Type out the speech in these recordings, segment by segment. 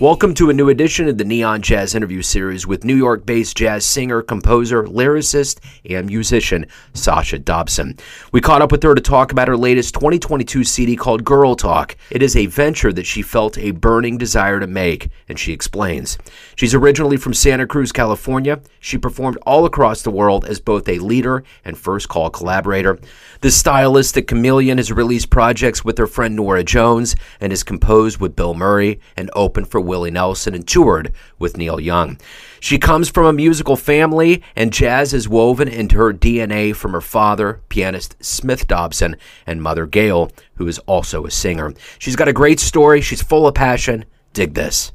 Welcome to a new edition of the Neon Jazz interview series with New York based jazz singer, composer, lyricist, and musician Sasha Dobson. We caught up with her to talk about her latest 2022 CD called Girl Talk. It is a venture that she felt a burning desire to make, and she explains. She's originally from Santa Cruz, California. She performed all across the world as both a leader and first call collaborator. The stylistic chameleon has released projects with her friend Norah Jones and has composed with Bill Murray and opened for Willie Nelson and toured with Neil Young. She comes from a musical family, and jazz is woven into her DNA from her father, pianist Smith Dobson, and mother Gail, who is also a singer. She's got a great story. She's full of passion. Dig this.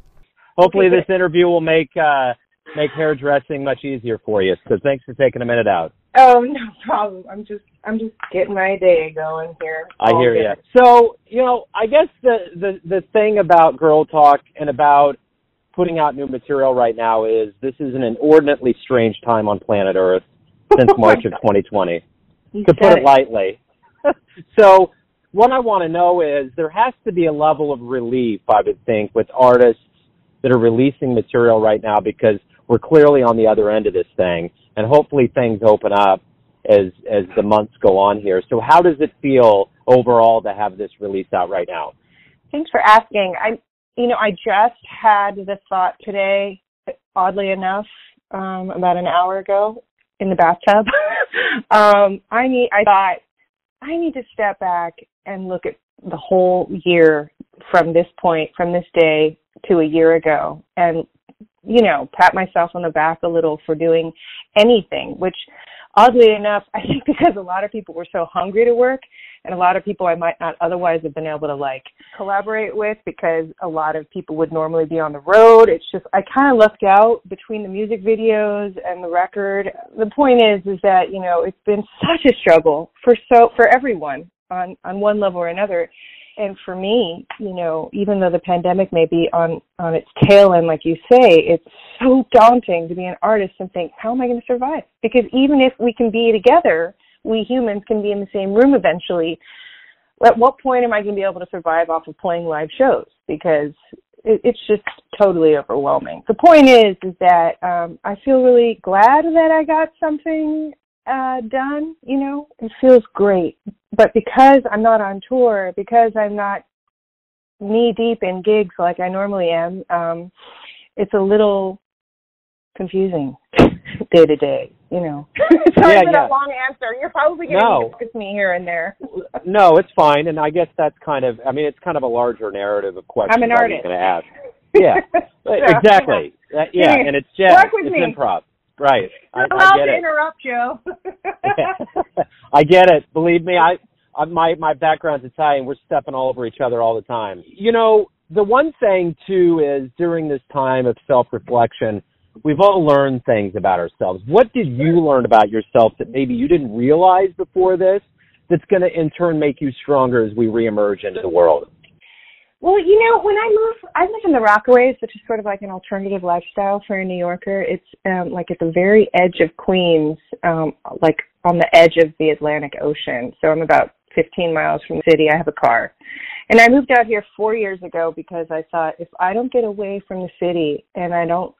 Hopefully, this interview will make uh, make hairdressing much easier for you. So, thanks for taking a minute out. Oh, no problem. I'm just I'm just getting my day going here. I hear you. So, you know, I guess the the the thing about Girl Talk and about putting out new material right now is this is an inordinately strange time on planet Earth since March of 2020, You to put said it lightly. so, what I want to know is there has to be a level of relief, I would think, with artists that are releasing material right now because we're clearly on the other end of this thing, and hopefully things open up as as the months go on here. So, how does it feel overall to have this release out right now? Thanks for asking. I, you know, I just had the thought today, oddly enough, um, about an hour ago in the bathtub. um, I need. I thought I need to step back and look at the whole year from this point, from this day to a year ago, and you know, pat myself on the back a little for doing anything, which oddly enough, I think because a lot of people were so hungry to work and a lot of people I might not otherwise have been able to like collaborate with because a lot of people would normally be on the road. It's just I kind of lucked out between the music videos and the record. The point is is that, you know, it's been such a struggle for so for everyone on on one level or another. And for me, you know, even though the pandemic may be on on its tail end, like you say, it's so daunting to be an artist and think, how am I going to survive? Because even if we can be together, we humans can be in the same room eventually. At what point am I going to be able to survive off of playing live shows? Because it, it's just totally overwhelming. The point is, is that um, I feel really glad that I got something uh, done. You know, it feels great. But because I'm not on tour, because I'm not knee deep in gigs like I normally am, um, it's a little confusing day to day. You know. Sorry Yeah, for yeah. that long answer. You're probably getting No. with me here and there. No, it's fine, and I guess that's kind of. I mean, it's kind of a larger narrative of questions. I'm an artist. going to ask. Yeah, exactly. Uh, yeah, Yeah. and it's jazz. Work with it's me. improv. Right. I, I get to it. interrupt, Joe. I get it. Believe me, I, I my my background's Italian. We're stepping all over each other all the time. You know, the one thing too is during this time of self-reflection, we've all learned things about ourselves. What did you learn about yourself that maybe you didn't realize before this? That's going to in turn make you stronger as we reemerge into the world. Well, you know, when I move, I live in the Rockaways, which is sort of like an alternative lifestyle for a New Yorker. It's um, like at the very edge of Queens, um, like on the edge of the Atlantic Ocean. So I'm about 15 miles from the city. I have a car. And I moved out here four years ago because I thought if I don't get away from the city and I don't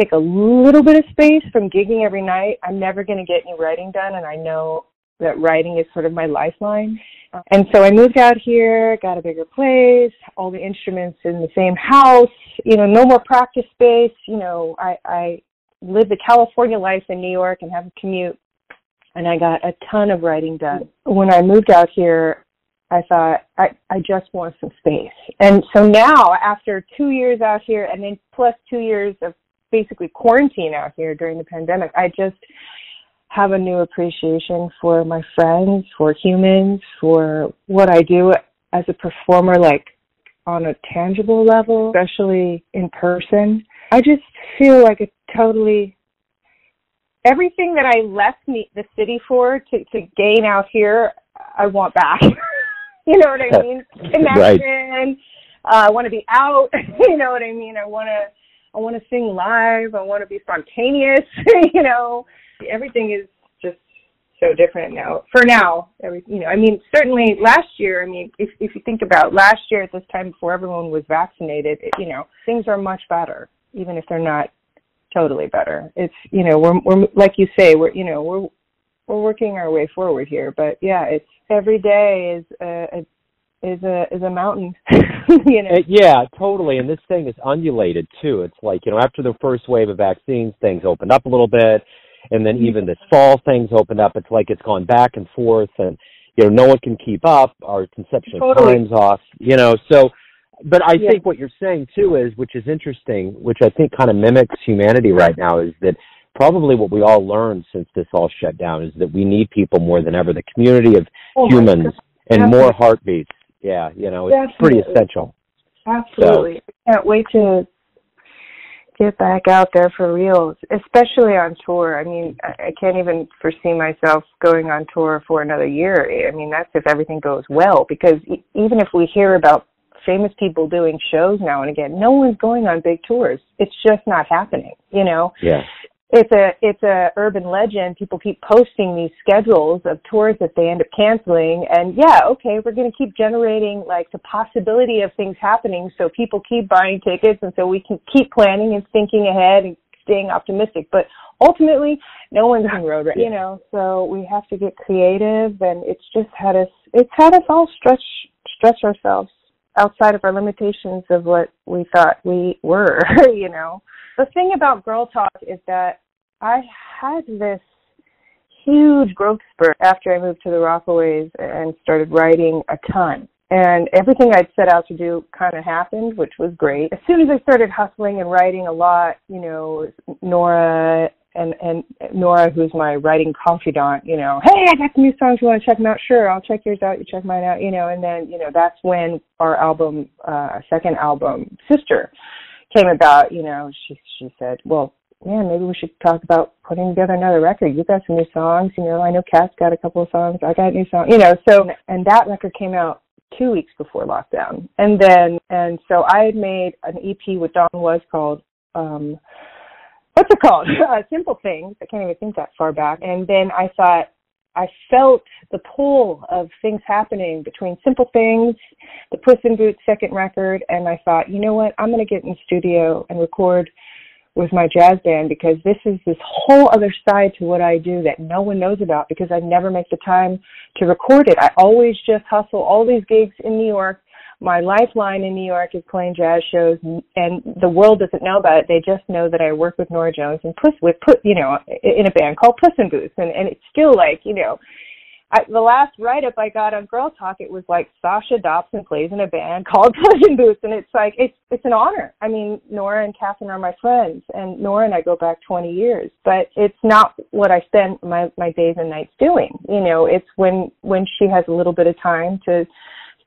take a little bit of space from gigging every night, I'm never going to get any writing done. And I know that writing is sort of my lifeline. And so I moved out here, got a bigger place, all the instruments in the same house, you know, no more practice space. You know, I, I live the California life in New York and have a commute and I got a ton of writing done. When I moved out here, I thought I, I just want some space. And so now after two years out here and then plus two years of basically quarantine out here during the pandemic, I just have a new appreciation for my friends, for humans, for what I do as a performer, like on a tangible level, especially in person. I just feel like a totally everything that I left me, the city for to, to gain out here, I want back. you know what I mean? Connection. Uh, I want to be out. you know what I mean? I want to. I want to sing live. I want to be spontaneous. you know, everything is just so different now. For now, every you know, I mean, certainly last year. I mean, if if you think about last year at this time before everyone was vaccinated, it, you know, things are much better, even if they're not totally better. It's you know, we're we're like you say, we're you know, we're we're working our way forward here. But yeah, it's every day is a, a is a is a mountain. you know. Uh, yeah, totally. And this thing is undulated too. It's like you know, after the first wave of vaccines, things opened up a little bit, and then mm-hmm. even this fall, things opened up. It's like it's gone back and forth, and you know, no one can keep up. Our conception totally. of time's off. You know, so. But I yeah. think what you're saying too is, which is interesting, which I think kind of mimics humanity right now, is that probably what we all learned since this all shut down is that we need people more than ever. The community of oh humans and more heartbeats yeah, you know, it's Definitely. pretty essential. Absolutely. So. I can't wait to get back out there for real, especially on tour. I mean, I can't even foresee myself going on tour for another year. I mean, that's if everything goes well, because even if we hear about famous people doing shows now and again, no one's going on big tours. It's just not happening, you know? Yeah it's a it's a urban legend. People keep posting these schedules of tours that they end up canceling, and yeah, okay, we're going to keep generating like the possibility of things happening, so people keep buying tickets, and so we can keep planning and thinking ahead and staying optimistic. But ultimately, no one's on road, right? You know, so we have to get creative, and it's just had us it's had us all stretch stretch ourselves outside of our limitations of what we thought we were. you know the thing about Girl Talk is that I had this huge growth spurt after I moved to the Rockaways and started writing a ton. And everything I'd set out to do kind of happened, which was great. As soon as I started hustling and writing a lot, you know, Norah and and Norah, who's my writing confidant, you know, hey, I got some new songs. You want to check them out? Sure, I'll check yours out. You check mine out, you know. And then, you know, that's when our album, uh, second album, Sister, came about. You know, she she said, well, man, maybe we should talk about putting together another record. You got some new songs, you know, I know Kat's got a couple of songs, I got new songs, you know, so, and that record came out two weeks before lockdown. And then, and so I had made an EP with Dawn Was called, um, what's it called? uh, Simple Things. I can't even think that far back. And then I thought, I felt the pull of things happening between Simple Things, the Puss in Boots second record, and I thought, you know what, I'm going to get in the studio and record with my jazz band because this is this whole other side to what I do that no one knows about because I never make the time to record it. I always just hustle all these gigs in New York. My lifeline in New York is playing jazz shows and the world doesn't know about it. They just know that I work with Norah Jones and Puss with put you know in a band called Puss in Boots and and it's still like, you know, I, the last write up I got on Girl Talk, it was like Sasha Dobson plays in a band called Puss in Boots, and it's like it's it's an honor. I mean, Norah and Catherine are my friends, and Norah and I go back 20 years, but it's not what I spend my my days and nights doing. You know, it's when when she has a little bit of time to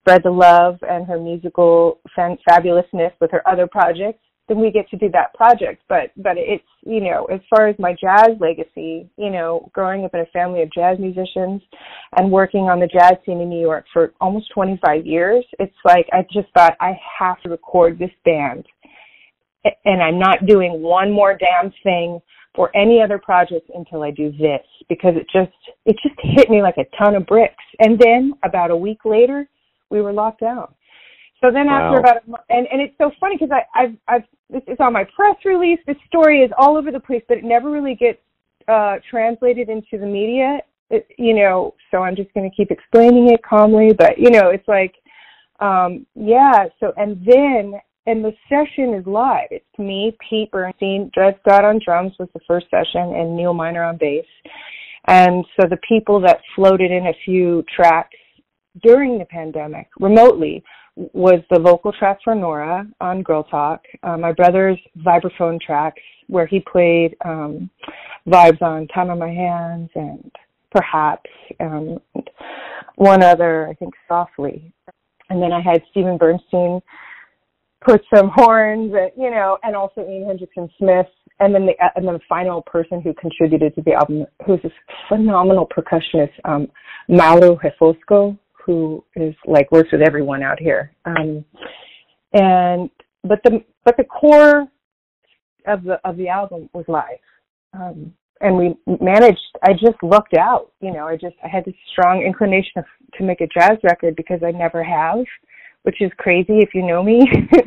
spread the love and her musical fabulousness with her other projects then we get to do that project. But but it's you know as far as my jazz legacy, you know, growing up in a family of jazz musicians and working on the jazz scene in New York for almost 25 years, it's like I just thought I have to record this band, and I'm not doing one more damn thing for any other project until I do this because it just it just hit me like a ton of bricks. And then about a week later, we were locked down. So then wow. after about a month, and and it's so funny because I I've I've it's on my press release. This story is all over the place, but it never really gets uh translated into the media. It, you know, so I'm just going to keep explaining it calmly. But you know, it's like, um yeah. So and then and the session is live. It's me, Pete Bernstein, Dred Scott on drums was the first session, and Neal Miner on bass. And so the people that floated in a few tracks during the pandemic remotely was the vocal track for Norah on Girl Talk, uh, my brother's vibraphone tracks where he played um, vibes on Time on My Hands and perhaps um, one other, I think, softly. And then I had Steven Bernstein put some horns, and, you know, and also Ian Hendrickson Smith, and then the and then the final person who contributed to the album, who's this phenomenal percussionist, um, Mauro who is like works with everyone out here. Um, and but the but the core of the of the album was live. Um, and we managed. I just looked out. You know, I just I had this strong inclination to make a jazz record because I never have, which is crazy if you know me,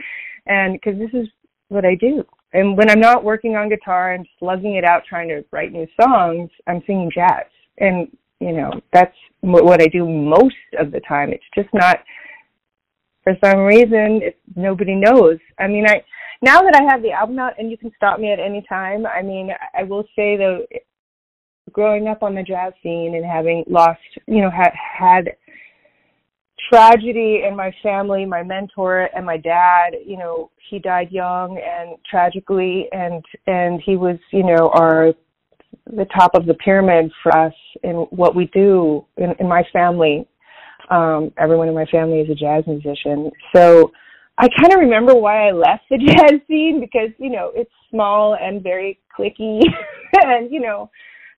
and because this is what I do. And when I'm not working on guitar and slugging it out trying to write new songs, I'm singing jazz. And, you know, that's what I do most of the time. It's just not, for some reason, it, nobody knows. I mean, I, now that I have the album out and you can stop me at any time, I mean, I will say though, growing up on the jazz scene and having lost, you know, had, had tragedy in my family, my mentor and my dad, you know, he died young and tragically and and he was, you know, our the top of the pyramid for us in what we do in, in my family. Um, everyone in my family is a jazz musician. So I kind of remember why I left the jazz scene because, you know, it's small and very cliquey and, you know,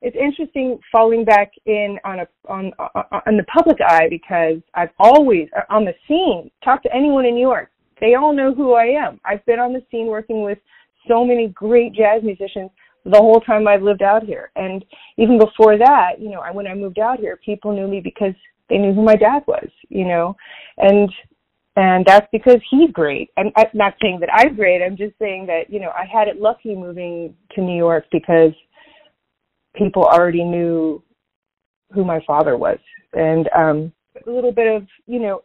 it's interesting falling back in on a on on the public eye because I've always uh, on the scene. Talk to anyone in New York, they all know who I am. I've been on the scene working with so many great jazz musicians the whole time I've lived out here, and even before that, you know, I, when I moved out here, people knew me because they knew who my dad was, you know, and and that's because he's great. I'm, I'm not saying that I'm great. I'm just saying that you know I had it lucky moving to New York because people already knew who my father was, and um, a little bit of you know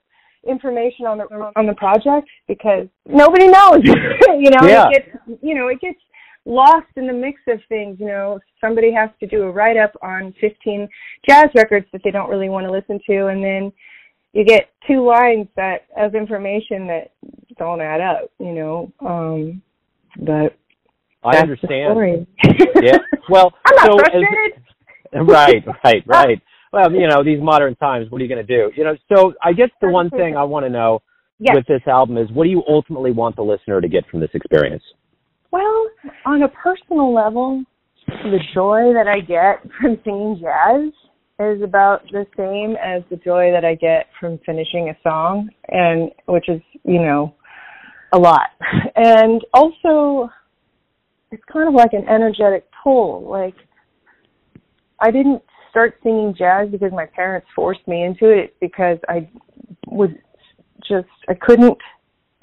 information on the on the project because nobody knows. you know, yeah. it gets you know it gets lost in the mix of things. You know, somebody has to do a write up on 15 jazz records that they don't really want to listen to, and then you get two lines that of information that don't add up. You know, um, but I understand. yeah. Well, I'm not so frustrated. As, right, right, right. Well, you know, these modern times, what are you going to do? You know, so I guess the one thing I want to know yes. with this album is what do you ultimately want the listener to get from this experience? On a personal level, the joy that I get from singing jazz is about the same as the joy that I get from finishing a song and which is, you know, a lot. And also it's kind of like an energetic pull. Like I didn't start singing jazz because my parents forced me into it because I was just I couldn't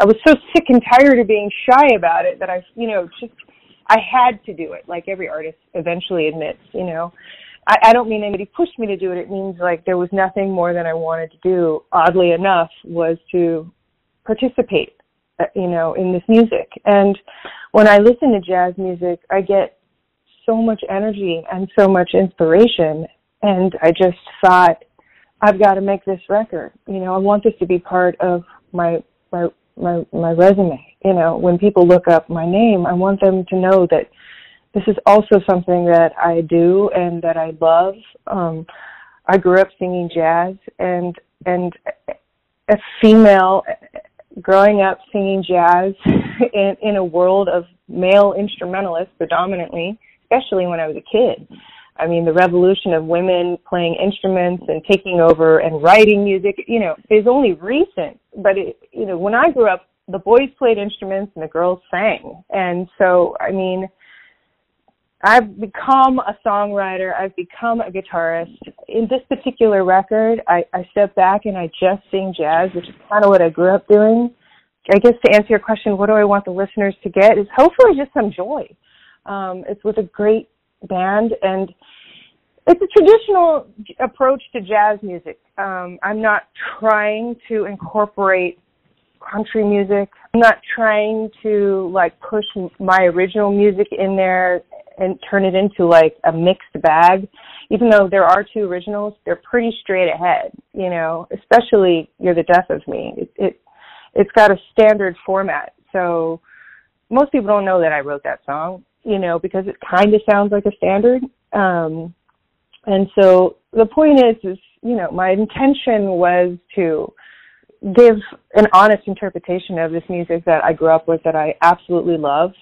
I was so sick and tired of being shy about it that I you know just I had to do it like every artist eventually admits you know I, I don't mean anybody pushed me to do it it means like there was nothing more than I wanted to do oddly enough was to participate uh, you know in this music and when I listen to jazz music, I get so much energy and so much inspiration. And I just thought, I've got to make this record. You know, I want this to be part of my my my my resume. You know, when people look up my name, I want them to know that this is also something that I do and that I love. Um, I grew up singing jazz, and and a female growing up singing jazz in, in a world of male instrumentalists predominantly, especially when I was a kid. I mean, the revolution of women playing instruments and taking over and writing music, you know, is only recent. But, it, you know, when I grew up, the boys played instruments and the girls sang. And so, I mean, I've become a songwriter. I've become a guitarist. In this particular record, I, I step back and I just sing jazz, which is kind of what I grew up doing. I guess to answer your question, what do I want the listeners to get is hopefully just some joy. Um, it's with a great band and it's a traditional approach to jazz music. Um, I'm not trying to incorporate country music. I'm not trying to like push my original music in there and turn it into like a mixed bag. Even though there are two originals, they're pretty straight ahead, you know, especially You're the Death of Me. It, it it's got a standard format. So most people don't know that I wrote that song, you know, because it kind of sounds like a standard. Um and so the point is is, you know, my intention was to give an honest interpretation of this music that I grew up with that I absolutely love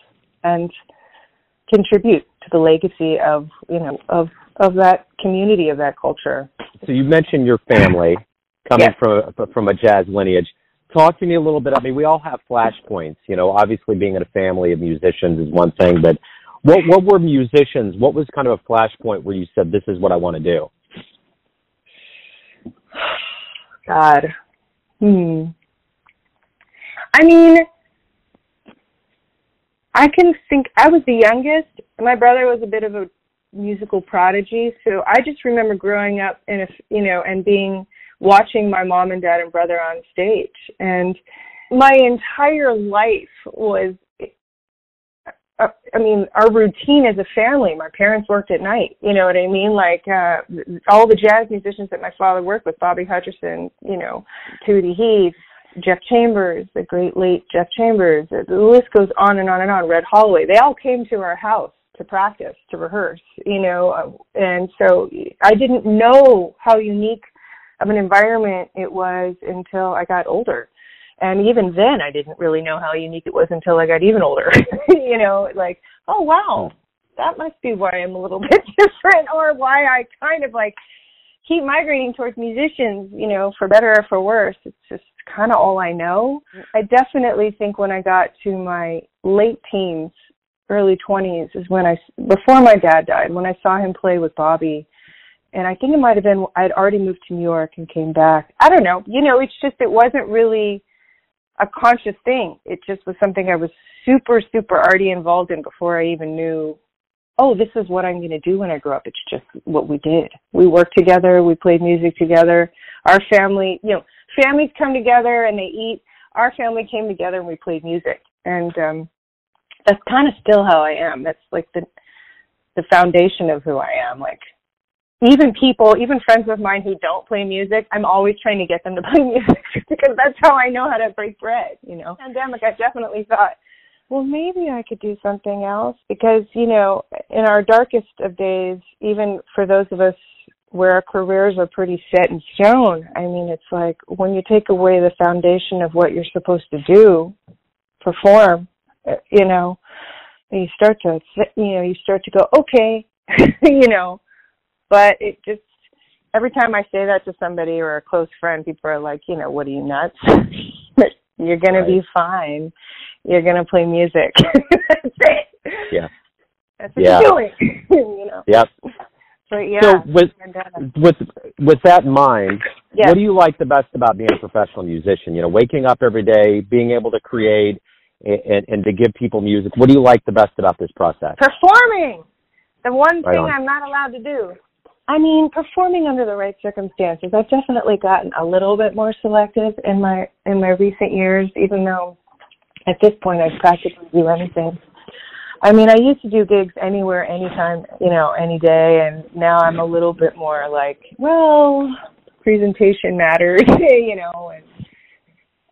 and contribute to the legacy of you know of of that community of that culture. So you mentioned your family coming yes. from from a jazz lineage. Talk to me a little bit. I mean, we all have flashpoints. You know, obviously being in a family of musicians is one thing, but what what were musicians? What was kind of a flashpoint where you said, "This is what I want to do"? God, hmm. I mean, I can think I was the youngest. My brother was a bit of a musical prodigy, so I just remember growing up in a you know and being watching my mom and dad and brother on stage and my entire life was uh, I mean, our routine as a family. My parents worked at night. You know what I mean? Like uh all the jazz musicians that my father worked with, Bobby Hutcherson, you know, Tootie Heath, Jeff Chambers, the great late Jeff Chambers. The list goes on and on and on. Red Holloway. They all came to our house to practice, to rehearse. You know, and so I didn't know how unique of an environment it was until I got older and even then I didn't really know how unique it was until I got even older. you know, like, oh wow, hmm. that must be why I'm a little bit different or why I kind of like keep migrating towards musicians, you know, for better or for worse. It's just kind of all I know. I definitely think when I got to my late teens, early 20s is when I before my dad died, when I saw him play with Bobby and I think it might have been I'd already moved to New York and came back. I don't know. You know, it's just it wasn't really a conscious thing. It just was something I was super, super already involved in before I even knew, oh, this is what I'm going to do when I grow up. It's just what we did. We worked together. We played music together. Our family, you know, families come together and they eat. Our family came together and we played music. And, um, that's kind of still how I am. That's like the, the foundation of who I am. Like even people, even friends of mine who don't play music, I'm always trying to get them to play music because that's how I know how to break bread, you know. Pandemic, I definitely thought, well, maybe I could do something else because, you know, in our darkest of days, even for those of us where our careers are pretty set in stone, I mean, it's like when you take away the foundation of what you're supposed to do, perform, uh, you know, you start to, you know, you start to go, okay, you know, but it just every time I say that to somebody or a close friend, people are like, you know, what are you nuts? You're gonna right. be fine. You're gonna play music. That's it. Yeah. That's what yeah. you're doing. you know. Yep. So yeah. So with with with that in mind, yes. what do you like the best about being a professional musician? You know, waking up every day, being able to create and, and to give people music. What do you like the best about this process? Performing. The one right thing on. I'm not allowed to do. I mean, performing under the right circumstances. I've definitely gotten a little bit more selective in my in my recent years, even though at this point I practically do anything. I mean, I used to do gigs anywhere, anytime, you know, any day, and now I'm a little bit more like, well, presentation matters, you know, and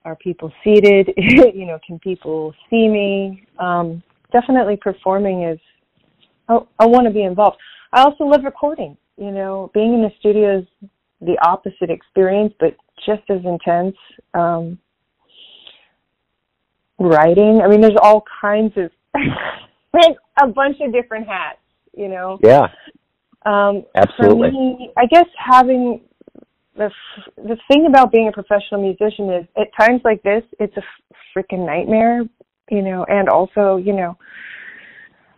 are people seated? you know, can people see me? Um, definitely performing is, I, I want to be involved. I also love recording you know, being in the studio is the opposite experience, but just as intense. Um, writing, I mean, there's all kinds of, a bunch of different hats, you know? Yeah. Um, Absolutely. For me, I guess having the the thing about being a professional musician is at times like this, it's a freaking nightmare, you know, and also, you know,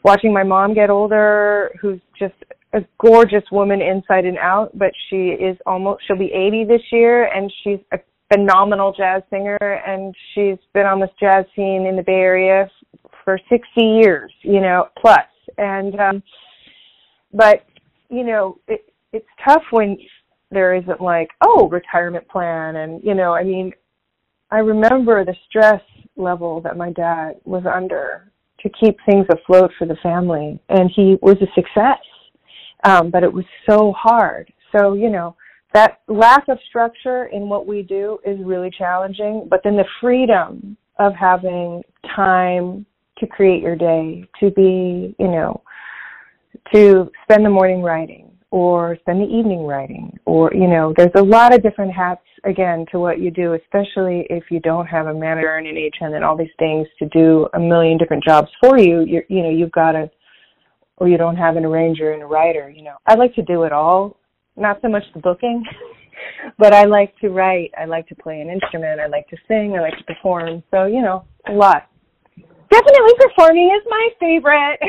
watching my mom get older, who's just a gorgeous woman inside and out, but she is almost she'll be 80 this year and she's a phenomenal jazz singer and she's been on this jazz scene in the Bay Area for 60 years, you know, plus. And um but you know, it it's tough when there isn't like, oh, retirement plan and you know, I mean, I remember the stress level that my dad was under to keep things afloat for the family and he was a success um, but it was so hard. So, you know, that lack of structure in what we do is really challenging, but then the freedom of having time to create your day, to be, you know, to spend the morning writing or spend the evening writing or, you know, there's a lot of different hats again to what you do, especially if you don't have a manager and an agent and all these things to do a million different jobs for you. You're, you know, you've got to or you don't have an arranger and a writer, you know. I like to do it all, not so much the booking, but I like to write, I like to play an instrument, I like to sing, I like to perform. So, you know, a lot. Definitely performing is my favorite.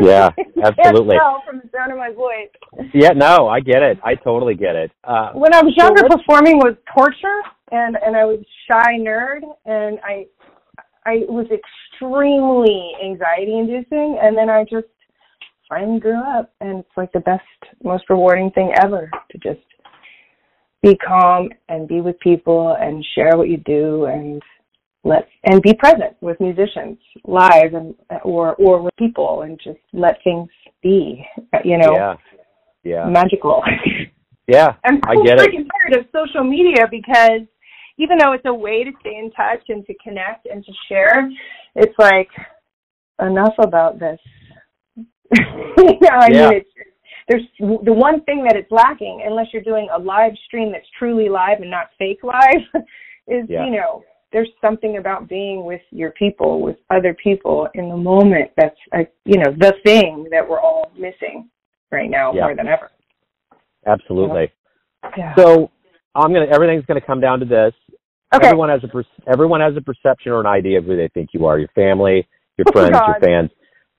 Yeah, absolutely. From the sound of my voice. Yeah, no, I get it. I totally get it. Uh, When I was younger, let's- performing was torture, and and I was shy nerd, and I I was extremely anxiety inducing, and then I just finally grew up, and it's like the best, most rewarding thing ever to just be calm and be with people and share what you do and let and be present with musicians live and or or with people and just let things be you know yeah, yeah, magical yeah. I'm I get it. freaking tired of social media because even though it's a way to stay in touch and to connect and to share, it's like enough about this. you know, I Yeah. mean, it's there's the one thing that it's lacking, unless you're doing a live stream that's truly live and not fake live, is Yeah. you know there's something about being with your people, with other people in the moment. That's a, you know the thing that we're all missing right now Yeah. more than ever. Absolutely. Yeah. So I'm gonna. Everything's gonna come down to this. okay. Everyone has a per- everyone has a perception or an idea of who they think you are. Your family, your Oh, friends, your fans.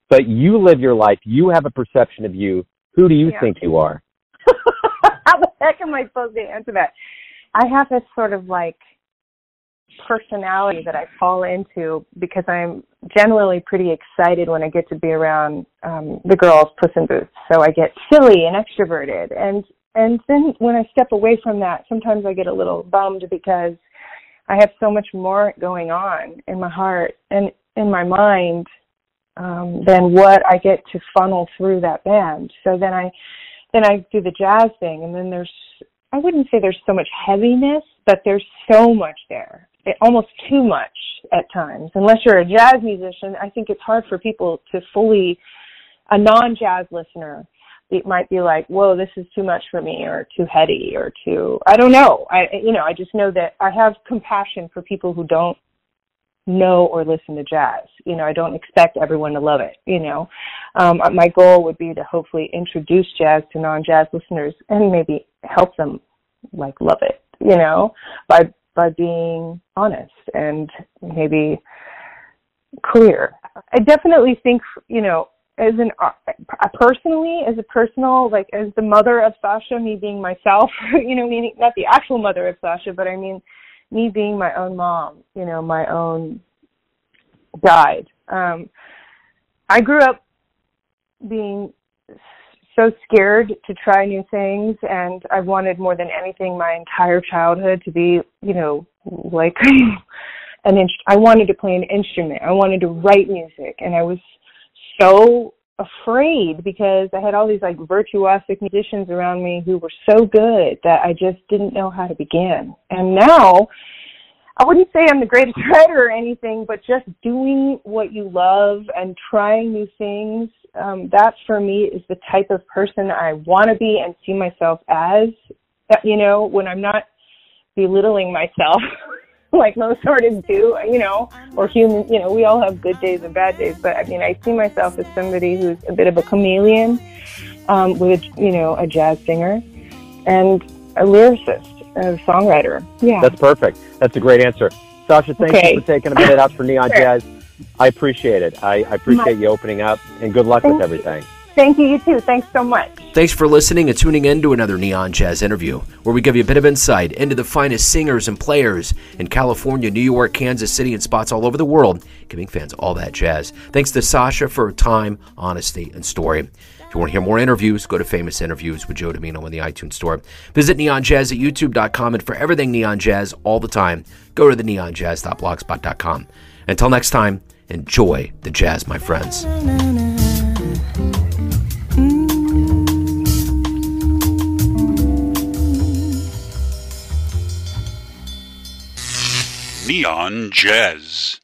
But you live your life. You have a perception of you. Who do you Yeah. think you are? How the heck am I supposed to answer that? I have this sort of like personality that I fall into because I'm generally pretty excited when I get to be around um the girls puss in boots. So I get silly and extroverted and and then when I step away from that sometimes I get a little bummed because I have so much more going on in my heart and in my mind um than what I get to funnel through that band. So then I then I do the jazz thing, and then there's I wouldn't say there's so much heaviness, but there's so much there, it, almost too much at times. Unless you're a jazz musician, I think it's hard for people to fully a non-jazz listener. It might be like, "Whoa, this is too much for me," or "too heady," or "too." I don't know. I you know I just know that I have compassion for people who don't know or listen to jazz. You know, I don't expect everyone to love it. You know, um, my goal would be to hopefully introduce jazz to non-jazz listeners and maybe help them like love it. You know, by by being honest and maybe clear. I definitely think you know. As an uh, personally, as a personal, like as the mother of Sasha, me being myself, you know, meaning not the actual mother of Sasha, but I mean me being my own mom, you know, my own guide. Um, I grew up being so scared to try new things, and I wanted more than anything my entire childhood to be, you know, like an inst- I wanted to play an instrument. I wanted to write music, and I was so afraid because I had all these like virtuosic musicians around me who were so good that I just didn't know how to begin. And now I wouldn't say I'm the greatest writer or anything, but just doing what you love and trying new things, um, that for me is the type of person I want to be and see myself as. You know, when I'm not belittling myself like most artists do, you know, or human, you know, we all have good days and bad days, but I mean, I see myself as somebody who's a bit of a chameleon, um, with, you know, a jazz singer and a lyricist, a songwriter. Yeah. That's perfect. That's a great answer. Sasha, thank Okay. you for taking a minute out for Neon Sure. Jazz. I appreciate it. I, I appreciate you opening up, and good luck with Thank you. everything. Thank you, you too. Thanks so much. Thanks for listening and tuning in to another Neon Jazz interview, where we give you a bit of insight into the finest singers and players in California, New York, Kansas City, and spots all over the world, giving fans all that jazz. Thanks to Sasha for her time, honesty, and story. If you want to hear more interviews, go to Famous Interviews with Joe Dimino in the iTunes Store. Visit neonjazz at youtube.com, and for everything Neon Jazz all the time, go to the neonjazz.blogspot.com. Until next time, enjoy the jazz, my friends. Neon Jazz.